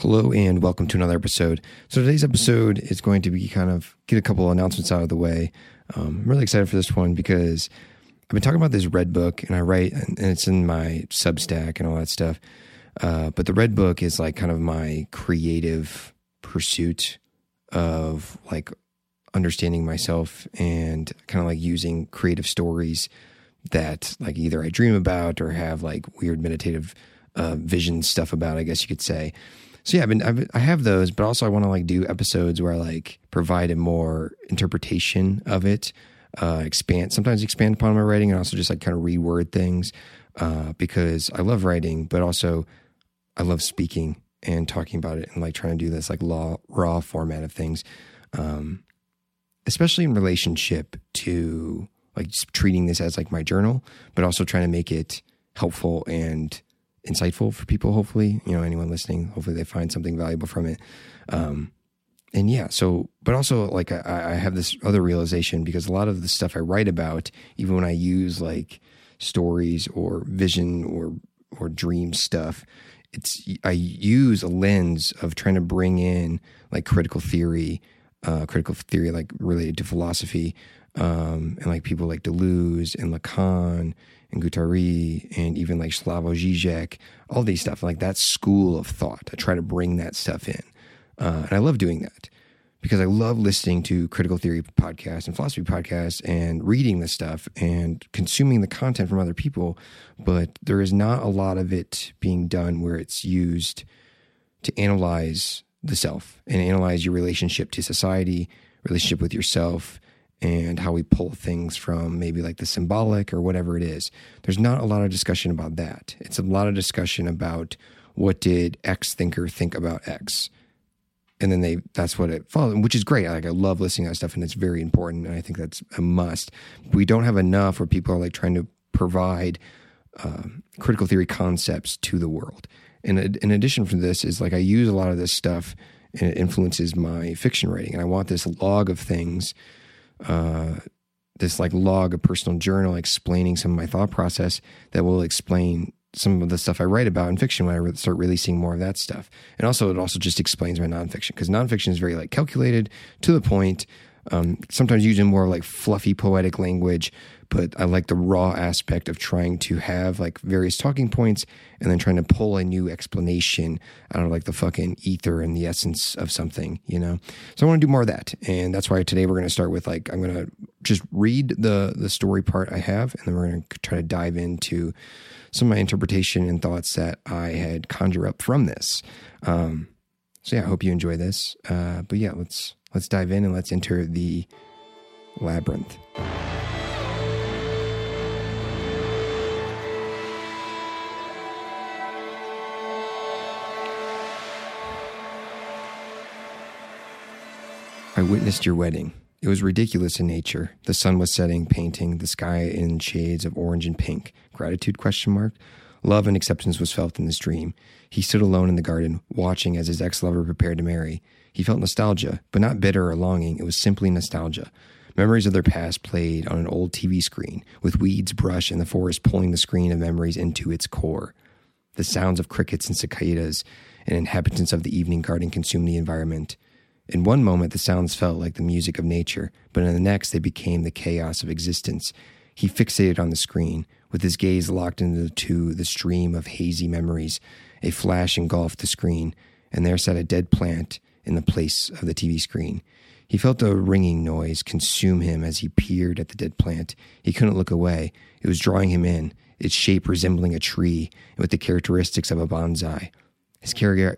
Hello and welcome to another episode. So today's episode is going to be kind of get a couple announcements out of the way. Um, I'm really excited for this one because I've been talking about this red book and I write and, and it's in my Substack and all that stuff. Uh, but the red book is like kind of my creative pursuit of like understanding myself and kind of like using creative stories that like either I dream about or have like weird meditative uh, vision stuff about, I guess you could say so yeah, I've I've, I have those, but also I want to like do episodes where I like provide a more interpretation of it, uh, expand, sometimes expand upon my writing and also just like kind of reword things, uh, because I love writing, but also I love speaking and talking about it and like trying to do this like law, raw format of things. Um, especially in relationship to like treating this as like my journal, but also trying to make it helpful and insightful for people. Hopefully, you know, anyone listening, hopefully they find something valuable from it. Um, and yeah, so, but also like I, I have this other realization because a lot of the stuff I write about, even when I use like stories or vision or or dream stuff, it's I use a lens of trying to bring in like critical theory, uh, critical theory like related to philosophy, um, and like people like Deleuze and Lacan and Guattari and even like Slavoj Žižek, all these stuff, like that school of thought. I try to bring that stuff in. Uh, and I love doing that because I love listening to critical theory podcasts and philosophy podcasts and reading this stuff and consuming the content from other people. But there is not a lot of it being done where it's used to analyze the self and analyze your relationship to society, relationship with yourself, and how we pull things from maybe like the symbolic or whatever it is. There's not a lot of discussion about that. It's a lot of discussion about what did X thinker think about X. And then they that's what it follows, which is great. Like I love listening to that stuff and it's very important. And I think that's a must. We don't have enough where people are like trying to provide uh, critical theory concepts to the world. And in addition from this is like I use a lot of this stuff and it influences my fiction writing. And I want this log of things uh, this like log, a personal journal explaining some of my thought process that will explain some of the stuff I write about in fiction when I start releasing more of that stuff. And also, it also just explains my nonfiction because nonfiction is very like calculated to the point. Um, sometimes using more like fluffy poetic language, but I like the raw aspect of trying to have like various talking points and then trying to pull a new explanation out of like the fucking ether and the essence of something, you know? So I want to do more of that. And that's why today we're going to start with like, I'm going to just read the, the story part I have, and then we're going to try to dive into some of my interpretation and thoughts that I had conjure up from this. Um, so yeah, I hope you enjoy this. Uh, but yeah, let's, let's dive in and let's enter the labyrinth. I witnessed your wedding. It was ridiculous in nature. The sun was setting, painting the sky in shades of orange and pink. Gratitude question mark. Love and acceptance was felt in this dream. He stood alone in the garden, watching as his ex-lover prepared to marry. He felt nostalgia, but not bitter or longing. It was simply nostalgia. Memories of their past played on an old TV screen, with weeds, brush, and the forest pulling the screen of memories into its core. The sounds of crickets and cicadas and inhabitants of the evening garden consumed the environment. In one moment, the sounds felt like the music of nature, but in the next, they became the chaos of existence. He fixated on the screen, with his gaze locked into the stream of hazy memories. A flash engulfed the screen, and there sat a dead plant in the place of the TV screen. He felt a ringing noise consume him as he peered at the dead plant. He couldn't look away. It was drawing him in, its shape resembling a tree, with the characteristics of a bonsai. His,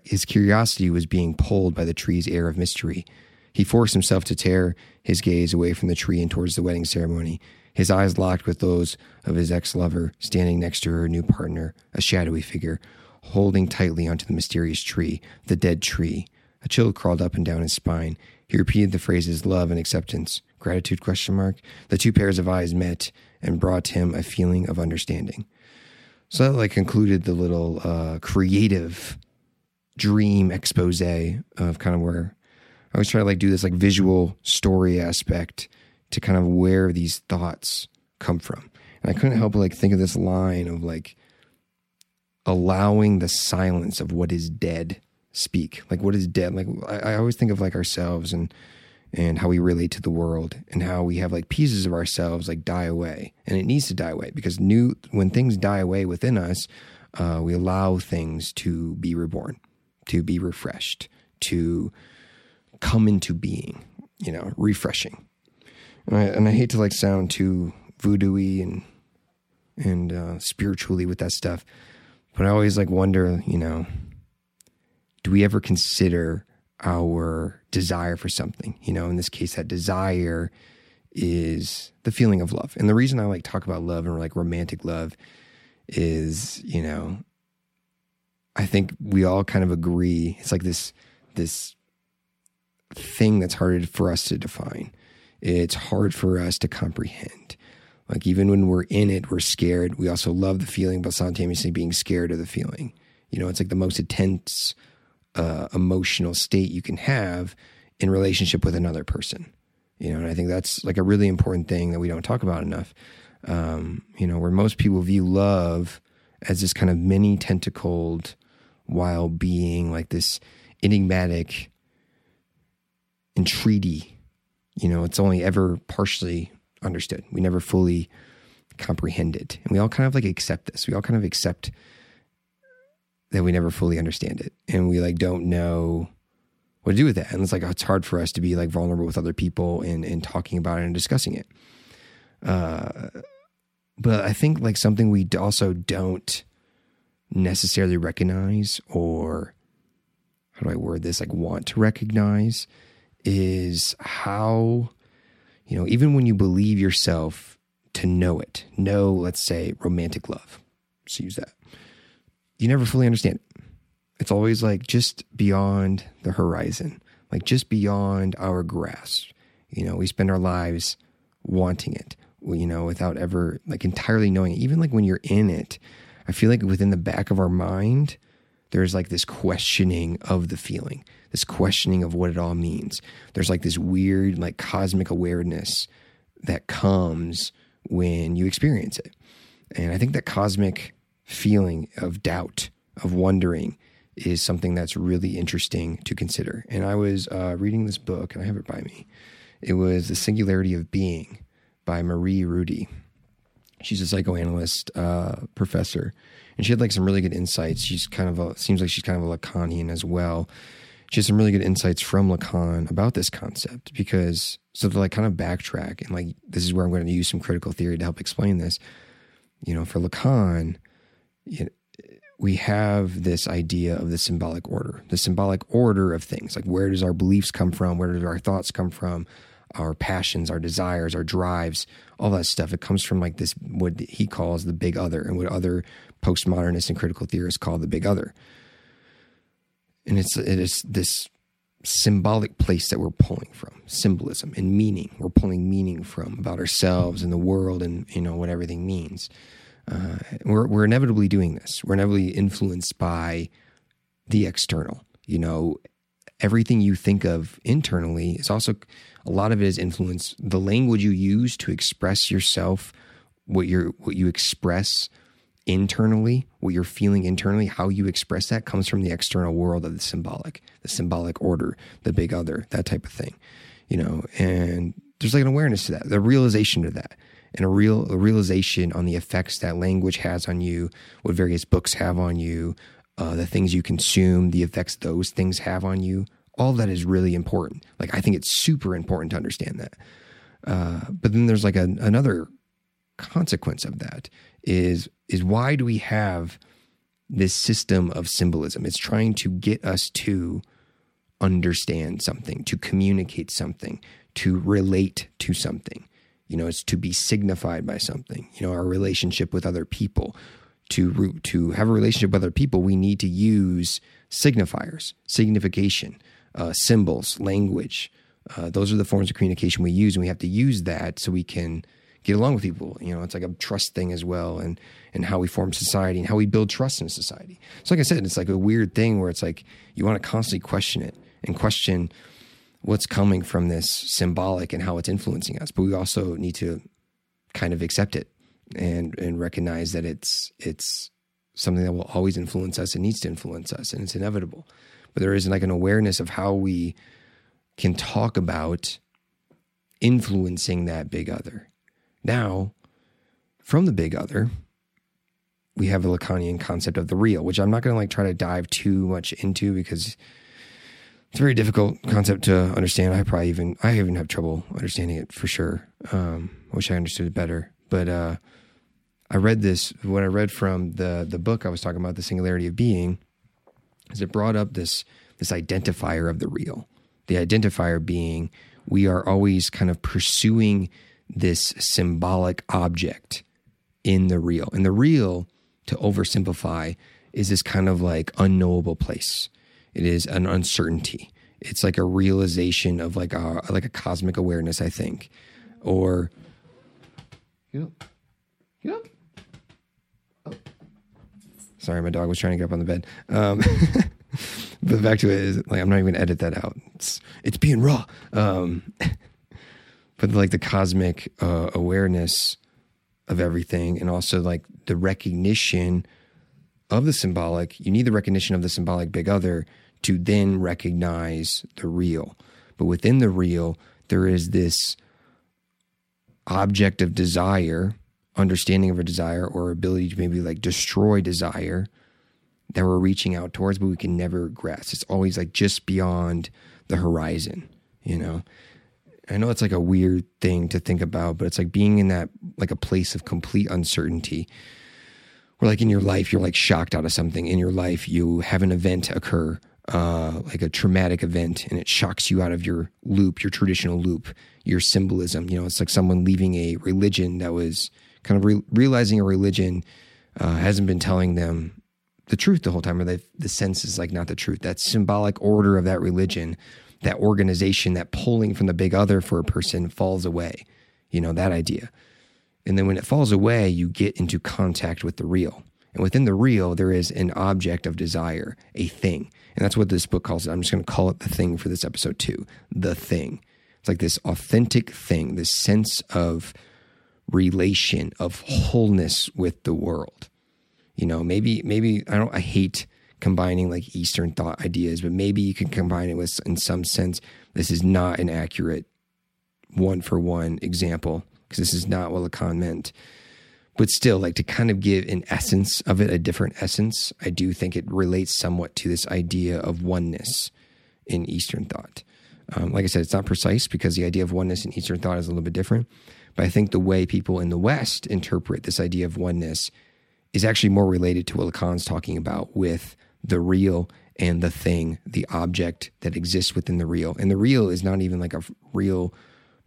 his curiosity was being pulled by the tree's air of mystery. He forced himself to tear his gaze away from the tree and towards the wedding ceremony, his eyes locked with those of his ex lover standing next to her new partner, a shadowy figure, holding tightly onto the mysterious tree, the dead tree. A chill crawled up and down his spine. He repeated the phrases love and acceptance, gratitude question mark. The two pairs of eyes met and brought him a feeling of understanding. So that like concluded the little uh, creative dream expose of kind of where I always try to like do this like visual story aspect to kind of where these thoughts come from. And I couldn't help but like think of this line of like allowing the silence of what is dead speak? Like, what is dead? Like, I, I always think of like ourselves and and how we relate to the world and how we have like pieces of ourselves like die away and it needs to die away because new when things die away within us uh, we allow things to be reborn to be refreshed to come into being you know refreshing and I, and I hate to like sound too voodoo-y and and uh, spiritually with that stuff but i always like wonder you know do we ever consider our desire for something. You know, in this case, that desire is the feeling of love. And the reason I like talk about love and like romantic love is, you know, I think we all kind of agree. It's like this this thing that's hard for us to define. It's hard for us to comprehend. Like even when we're in it, we're scared. We also love the feeling, but simultaneously being scared of the feeling. You know, it's like the most intense uh, emotional state you can have in relationship with another person. You know, and I think that's like a really important thing that we don't talk about enough. Um, you know, where most people view love as this kind of many tentacled wild being, like this enigmatic entreaty. You know, it's only ever partially understood. We never fully comprehend it. And we all kind of like accept this. We all kind of accept that we never fully understand it and we like don't know what to do with that and it's like it's hard for us to be like vulnerable with other people and and talking about it and discussing it uh but i think like something we also don't necessarily recognize or how do i word this like want to recognize is how you know even when you believe yourself to know it know let's say romantic love let's use that you never fully understand it. It's always like just beyond the horizon, like just beyond our grasp. You know, we spend our lives wanting it, you know, without ever like entirely knowing it. Even like when you're in it, I feel like within the back of our mind, there's like this questioning of the feeling, this questioning of what it all means. There's like this weird, like cosmic awareness that comes when you experience it. And I think that cosmic feeling of doubt, of wondering, is something that's really interesting to consider. And I was uh, reading this book, and I have it by me. It was The Singularity of Being by Mari Ruti. She's a psychoanalyst uh, professor, and she had like some really good insights. She's kind of a, seems like she's kind of a Lacanian as well. She has some really good insights from Lacan about this concept because so to like kind of backtrack and like this is where I'm going to use some critical theory to help explain this. You know, for Lacan, you know, we have this idea of the symbolic order, the symbolic order of things. Like where does our beliefs come from? Where do our thoughts come from? Our passions, our desires, our drives, all that stuff. It comes from like this, what he calls the big other, and what other postmodernists and critical theorists call the big other. And it's it is this symbolic place that we're pulling from, symbolism and meaning. We're pulling meaning from about ourselves and the world and you know what everything means. Uh, we're we're inevitably doing this. We're inevitably influenced by the external. You know, everything you think of internally is also a lot of it is influenced. The language you use to express yourself, what you what you express internally, what you're feeling internally, how you express that comes from the external world of the symbolic, the symbolic order, the big other, that type of thing. You know, and there's like an awareness to that, the realization of that and a real a realization on the effects that language has on you, what various books have on you, uh, the things you consume, the effects those things have on you. All that is really important. Like I think it's super important to understand that. Uh, but then there's like a, another consequence of that is is why do we have this system of symbolism? It's trying to get us to understand something, to communicate something, to relate to something. You know, it's to be signified by something. You know, our relationship with other people. To to have a relationship with other people, we need to use signifiers, signification, uh, symbols, language. Uh, those are the forms of communication we use, and we have to use that so we can get along with people. You know, it's like a trust thing as well, and and how we form society and how we build trust in society. So, like I said, it's like a weird thing where it's like you want to constantly question it and question what's coming from this symbolic and how it's influencing us. But we also need to kind of accept it and and recognize that it's it's something that will always influence us and needs to influence us and it's inevitable. but there is like an awareness of how we can talk about influencing that big other. Now, from the big other, we have a Lacanian concept of the real, which I'm not going to like try to dive too much into because it's a very difficult concept to understand. I probably even I even have trouble understanding it for sure. Um, I wish I understood it better, but uh, I read this when I read from the the book I was talking about, the singularity of being, is it brought up this this identifier of the real. The identifier being we are always kind of pursuing this symbolic object in the real, and the real to oversimplify, is this kind of like unknowable place. It is an uncertainty. It's like a realization of like a like a cosmic awareness, I think, or. Yep. Yep. Oh. Sorry, my dog was trying to get up on the bed. Um, but back to it is like I'm not even gonna edit that out. It's it's being raw. Um, but like the cosmic uh, awareness of everything and also like the recognition of the symbolic you need the recognition of the symbolic big other to then recognize the real. But within the real there is this object of desire understanding of a desire or ability to maybe like destroy desire that we're reaching out towards but we can never grasp. It's always like just beyond the horizon you know I know it's like a weird thing to think about, but it's like being in that like a place of complete uncertainty. Or like in your life, you're like shocked out of something. In your life, you have an event occur, uh, like a traumatic event, and it shocks you out of your loop, your traditional loop, your symbolism. You know, it's like someone leaving a religion that was kind of re- realizing a religion uh, hasn't been telling them the truth the whole time, or the sense is like not the truth. That symbolic order of that religion that organization, that pulling from the big other for a person falls away. You know, that idea. And then when it falls away, you get into contact with the real. And within the real, there is an object of desire, a thing. And that's what this book calls it. I'm just going to call it the thing for this episode too. The thing. It's like this authentic thing, this sense of relation, of wholeness with the world. You know, maybe, maybe I don't, I hate combining like Eastern thought ideas, but maybe you can combine it with, in some sense, this is not an accurate one for one example because this is not what Lacan meant. But still, like to kind of give an essence of it, a different essence, I do think it relates somewhat to this idea of oneness in Eastern thought. Um, like I said, it's not precise because the idea of oneness in Eastern thought is a little bit different. But I think the way people in the West interpret this idea of oneness is actually more related to what Lacan's talking about with the real and the thing, the object that exists within the real. And the real is not even like a real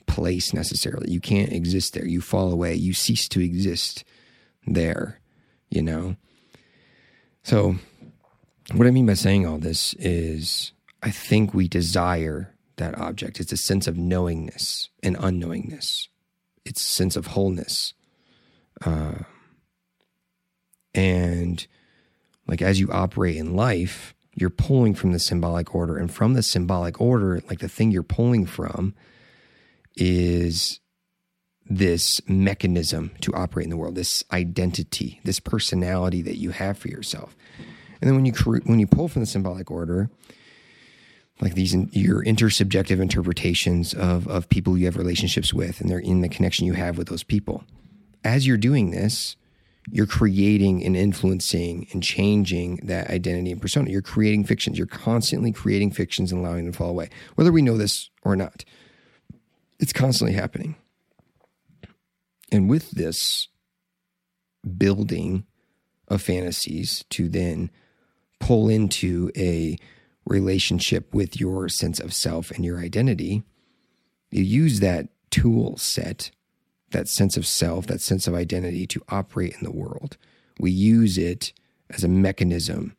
place necessarily. You can't exist there. You fall away. You cease to exist there, you know? So, what I mean by saying all this is I think we desire that object. It's a sense of knowingness and unknowingness, it's a sense of wholeness. Uh, and like as you operate in life, you're pulling from the symbolic order. And from the symbolic order, like the thing you're pulling from is this mechanism to operate in the world, this identity, this personality that you have for yourself. And then when you when you pull from the symbolic order, like these your intersubjective interpretations of of people you have relationships with, and they're in the connection you have with those people. As you're doing this, you're creating and influencing and changing that identity and persona. You're creating fictions. You're constantly creating fictions and allowing them to fall away, whether we know this or not. It's constantly happening. And with this building of fantasies to then pull into a relationship with your sense of self and your identity, you use that tool set that sense of self, that sense of identity to operate in the world. We use it as a mechanism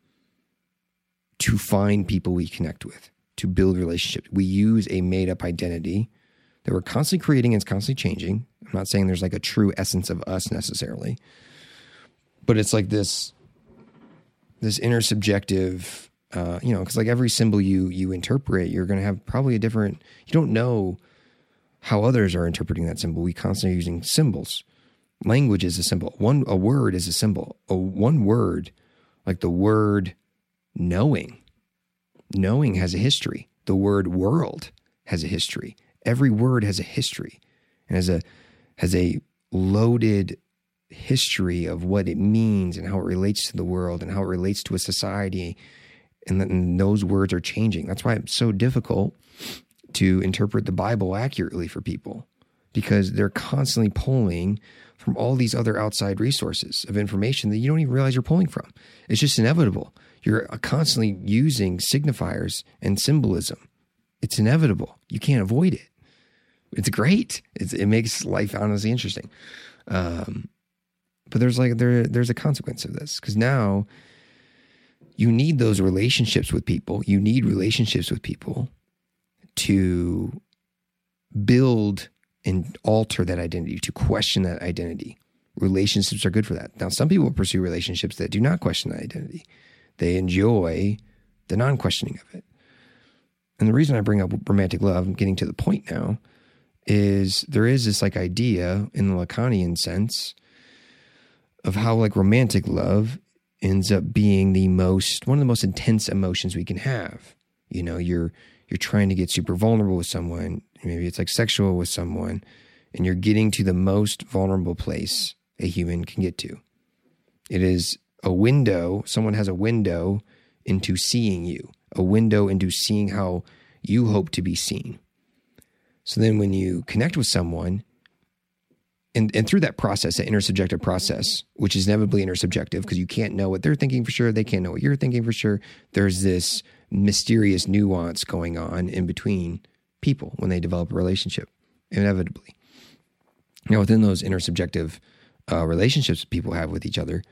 to find people we connect with, to build relationships. We use a made up identity that we're constantly creating and it's constantly changing. I'm not saying there's like a true essence of us necessarily, but it's like this this intersubjective uh, you know, because like every symbol you you interpret, you're going to have probably a different. You don't know how others are interpreting that symbol. We constantly are using symbols. Language is a symbol. One a word is a symbol. A one word, like the word knowing, knowing has a history. The word world has a history. Every word has a history and has a has a loaded history of what it means and how it relates to the world and how it relates to a society and, then those words are changing. That's why it's so difficult to interpret the Bible accurately for people because they're constantly pulling from all these other outside resources of information that you don't even realize you're pulling from. It's just inevitable. You're constantly using signifiers and symbolism. It's inevitable. You can't avoid it. It's great. It's, it makes life honestly interesting. Um, but there's like there there's a consequence of this because now you need those relationships with people. You need relationships with people to build and alter that identity, to question that identity. Relationships are good for that. Now, some people pursue relationships that do not question that identity. They enjoy the non questioning of it. And the reason I bring up romantic love, I'm getting to the point now, is there is this like idea in the Lacanian sense of how like romantic love ends up being the most one of the most intense emotions we can have. You know, you're you're trying to get super vulnerable with someone, maybe it's like sexual with someone, and you're getting to the most vulnerable place a human can get to. It is a window, someone has a window into seeing you, a window into seeing how you hope to be seen. So then when you connect with someone, and, and through that process, that intersubjective process, which is inevitably intersubjective because you can't know what they're thinking for sure, they can't know what you're thinking for sure. There's this mysterious nuance going on in between people when they develop a relationship, inevitably. Now, within those intersubjective uh, relationships people have with each other,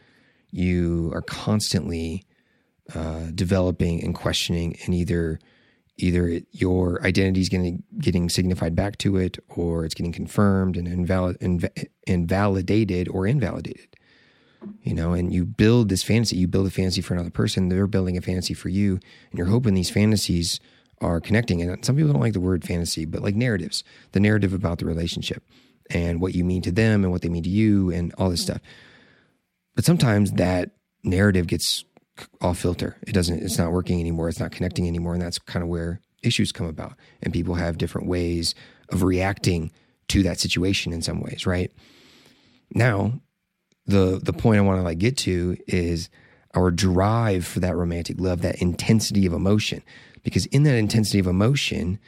you are constantly uh, developing and questioning and either either your identity is getting getting signified back to it or it's getting confirmed and invalid, inv- invalidated or invalidated. You know and you build this fantasy you build a fantasy for another person they're building a fantasy for you and you're hoping these fantasies are connecting. And some people don't like the word fantasy but like narratives the narrative about the relationship and what you mean to them and what they mean to you and all this stuff. But sometimes that narrative gets off filter. It doesn't, it's not working anymore. It's not connecting anymore. And that's kind of where issues come about. And people have different ways of reacting to that situation in some ways, right? Now, the the point I want to like get to is our drive for that romantic love, that intensity of emotion. Because in that intensity of emotion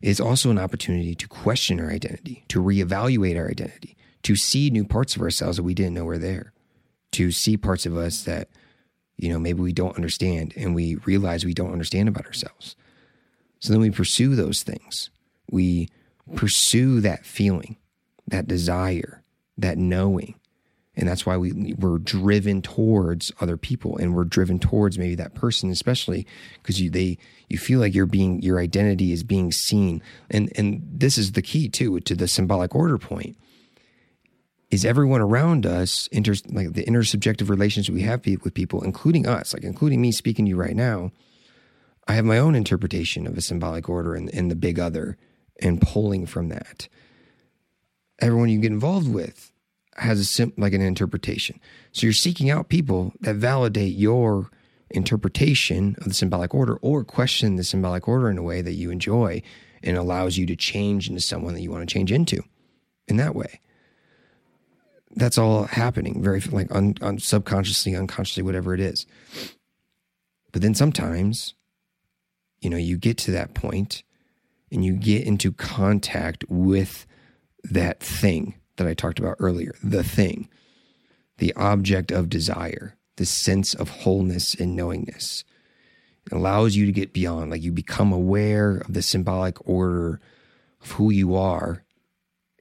is also an opportunity to question our identity, to reevaluate our identity, to see new parts of ourselves that we didn't know were there, to see parts of us that you know, maybe we don't understand and we realize we don't understand about ourselves. So then we pursue those things. We pursue that feeling, that desire, that knowing. And that's why we, we're driven towards other people and we're driven towards maybe that person, especially because you, they, you feel like you're being, your identity is being seen. And, and this is the key too, to the symbolic order point is everyone around us inter, like the intersubjective relations we have with people, including us, like including me speaking to you right now. I have my own interpretation of a symbolic order and, and the big other, and pulling from that. Everyone you get involved with has a sim, like an interpretation. So you're seeking out people that validate your interpretation of the symbolic order or question the symbolic order in a way that you enjoy and allows you to change into someone that you want to change into in that way that's all happening very like un, un, subconsciously unconsciously whatever it is. But then sometimes you know you get to that point and you get into contact with that thing that i talked about earlier the thing the object of desire the sense of wholeness and knowingness. It allows you to get beyond like you become aware of the symbolic order of who you are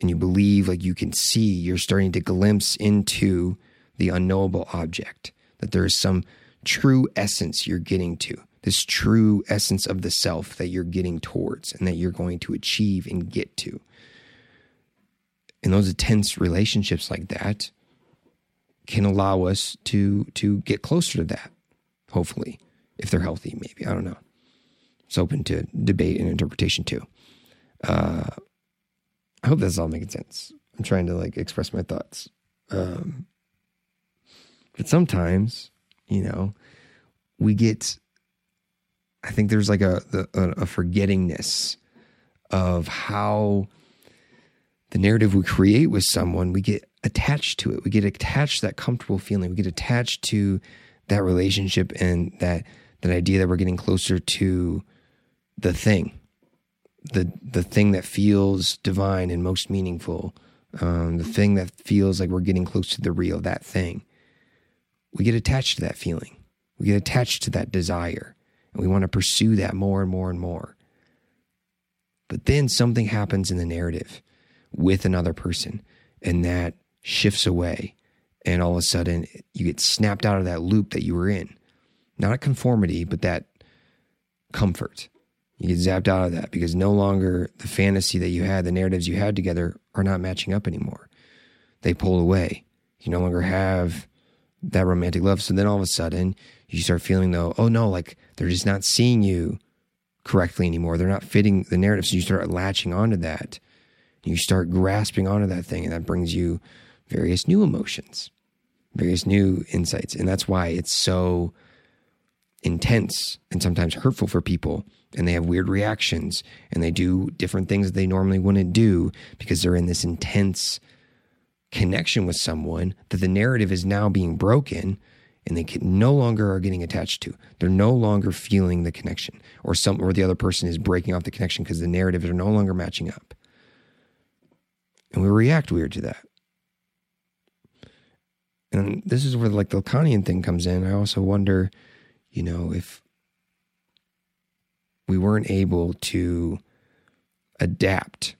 and you believe like you can see, you're starting to glimpse into the unknowable object, that there is some true essence you're getting to, this true essence of the self that you're getting towards and that you're going to achieve and get to. And those intense relationships like that can allow us to to get closer to that, hopefully, if they're healthy, maybe. I don't know. It's open to debate and interpretation too. Uh, I hope that's all making sense. I'm trying to like express my thoughts. Um, but sometimes, you know, we get I think there's like a, a, a forgettingness of how the narrative we create with someone, we get attached to it. We get attached to that comfortable feeling. We get attached to that relationship and that that idea that we're getting closer to the thing, the the thing that feels divine and most meaningful, um, the thing that feels like we're getting close to the real, that thing. We get attached to that feeling. We get attached to that desire, and we want to pursue that more and more and more. But then something happens in the narrative with another person, and that shifts away. And all of a sudden, you get snapped out of that loop that you were in. Not a conformity, but that comfort. You get zapped out of that because no longer the fantasy that you had, the narratives you had together are not matching up anymore. They pull away. You no longer have that romantic love. So then all of a sudden, you start feeling though, oh no, like they're just not seeing you correctly anymore. They're not fitting the narrative. So you start latching onto that. You start grasping onto that thing, and that brings you various new emotions, various new insights. And that's why it's so intense and sometimes hurtful for people. And they have weird reactions and they do different things that they normally wouldn't do because they're in this intense connection with someone that the narrative is now being broken and they can no longer are getting attached to. They're no longer feeling the connection, or some or the other person is breaking off the connection because the narratives are no longer matching up. And we react weird to that. And this is where like the Lacanian thing comes in. I also wonder, you know, if we weren't able to adapt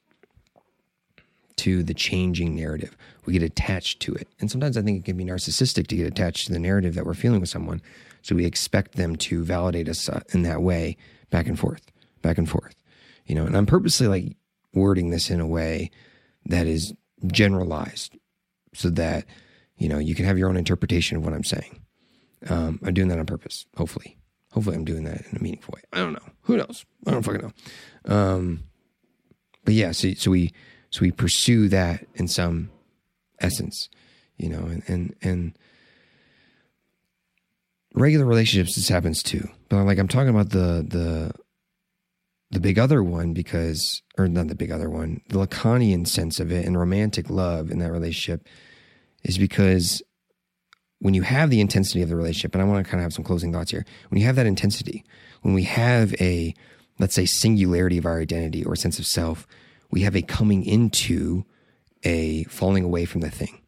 to the changing narrative. We get attached to it. And sometimes I think it can be narcissistic to get attached to the narrative that we're feeling with someone. So we expect them to validate us uh, in that way, back and forth, back and forth. You know, and I'm purposely like wording this in a way that is generalized so that, you know, you can have your own interpretation of what I'm saying. Um, I'm doing that on purpose, hopefully. Hopefully, I'm doing that in a meaningful way. I don't know. Who knows? I don't fucking know. Um, but yeah, so, so we so we pursue that in some essence, you know, and, and, and regular relationships, this happens too. But like, I'm talking about the, the, the big other one because, or not the big other one, the Lacanian sense of it and romantic love in that relationship is because when you have the intensity of the relationship, and I want to kind of have some closing thoughts here, when you have that intensity, when we have a, let's say, singularity of our identity or sense of self, we have a coming into a falling away from the thing.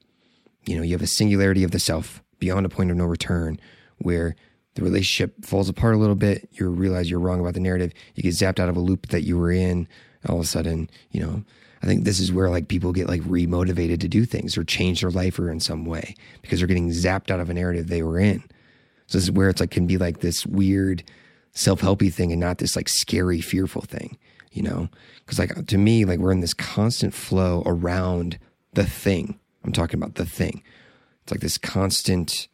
You know, you have a singularity of the self beyond a point of no return where the relationship falls apart a little bit. You realize you're wrong about the narrative. You get zapped out of a loop that you were in. All of a sudden, you know, I think this is where like people get like remotivated to do things or change their life or in some way because they're getting zapped out of a narrative they were in. So this is where it's like can be like this weird self-helpy thing and not this like scary, fearful thing you know? Because, like, to me, like, we're in this constant flow around the thing. I'm talking about the thing. It's like this constant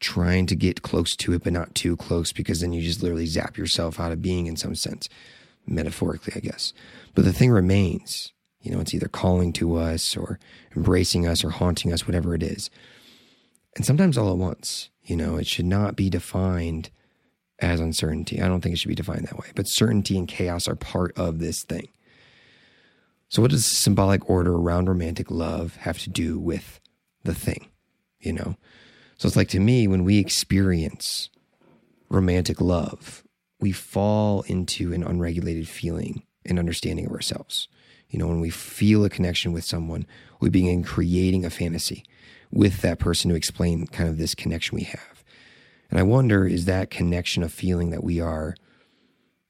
trying to get close to it, but not too close, because then you just literally zap yourself out of being in some sense, metaphorically, I guess. But the thing remains. You know, it's either calling to us or embracing us or haunting us, whatever it is. And sometimes all at once. You know, it should not be defined as uncertainty. I don't think it should be defined that way, but certainty and chaos are part of this thing. So, what does symbolic order around romantic love have to do with the thing? You know? So, it's like to me, when we experience romantic love, we fall into an unregulated feeling and understanding of ourselves. You know, when we feel a connection with someone, we begin creating a fantasy with that person to explain kind of this connection we have. And I wonder is that connection of feeling that we are,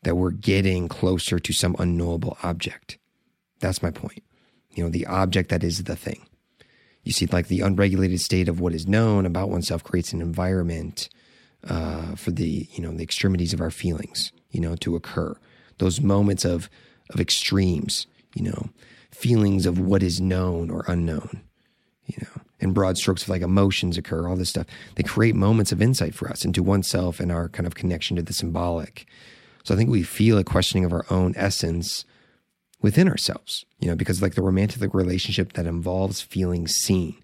that we're getting closer to some unknowable object. That's my point. You know, the object that is the thing. You see, like the unregulated state of what is known about oneself creates an environment uh, for the, you know, the extremities of our feelings, you know, to occur. Those moments of, of extremes, you know, feelings of what is known or unknown, you know and broad strokes of like emotions occur, all this stuff. They create moments of insight for us into oneself and our kind of connection to the symbolic. So I think we feel a questioning of our own essence within ourselves, you know, because like the romantic relationship that involves feeling seen,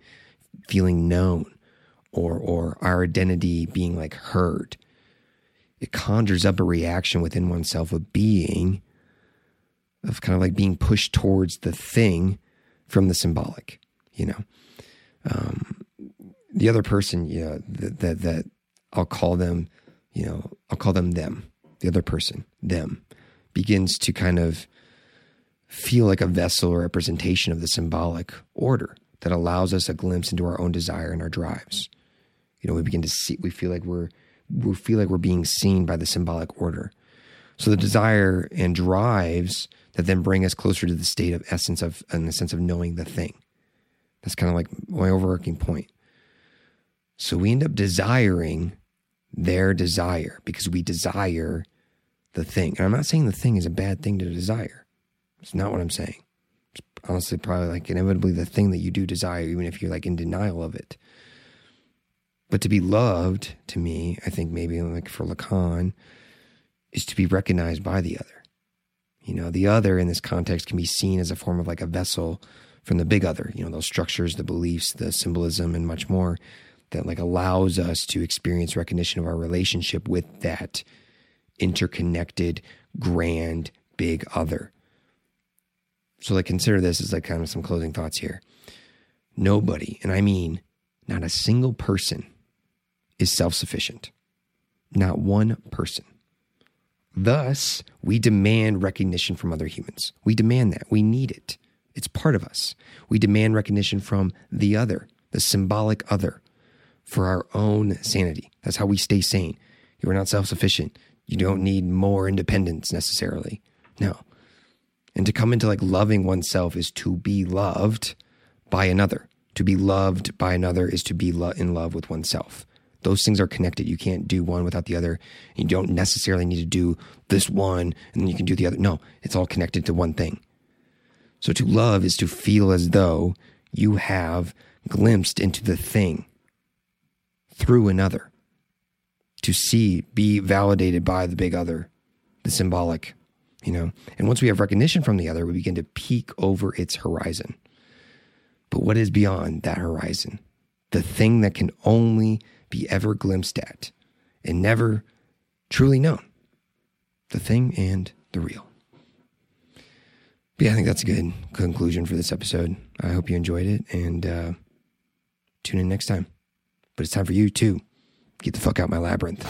feeling known, or or our identity being like heard. it conjures up a reaction within oneself of being, of kind of like being pushed towards the thing from the symbolic, you know. Um, the other person, you know, that, that, that I'll call them, you know, I'll call them them, the other person, them, begins to kind of feel like a vessel or representation of the symbolic order that allows us a glimpse into our own desire and our drives. You know, we begin to see, we feel like we're, we feel like we're being seen by the symbolic order. So the desire and drives that then bring us closer to the state of essence of, in the sense of knowing the thing. That's kind of like my overarching point. So we end up desiring their desire because we desire the thing. And I'm not saying the thing is a bad thing to desire. It's not what I'm saying. It's honestly probably like inevitably the thing that you do desire, even if you're like in denial of it. But to be loved to me, I think maybe like for Lacan, is to be recognized by the other. You know, the other in this context can be seen as a form of like a vessel from the big other, you know, those structures, the beliefs, the symbolism, and much more that like allows us to experience recognition of our relationship with that interconnected, grand, big other. So, like, consider this as like kind of some closing thoughts here. Nobody, and I mean not a single person, is self sufficient. Not one person. Thus, we demand recognition from other humans. We demand that. We need it. It's part of us. We demand recognition from the other, the symbolic other, for our own sanity. That's how we stay sane. You are not self sufficient. You don't need more independence necessarily. No. And to come into like loving oneself is to be loved by another. To be loved by another is to be lo- in love with oneself. Those things are connected. You can't do one without the other. You don't necessarily need to do this one and then you can do the other. No, it's all connected to one thing. So to love is to feel as though you have glimpsed into the thing through another. To see, be validated by the big other, the symbolic, you know. And once we have recognition from the other, we begin to peek over its horizon. But what is beyond that horizon? The thing that can only be ever glimpsed at and never truly known. The thing and the real. But yeah, I think that's a good conclusion for this episode. I hope you enjoyed it and uh, tune in next time. But it's time for you to get the fuck out my labyrinth.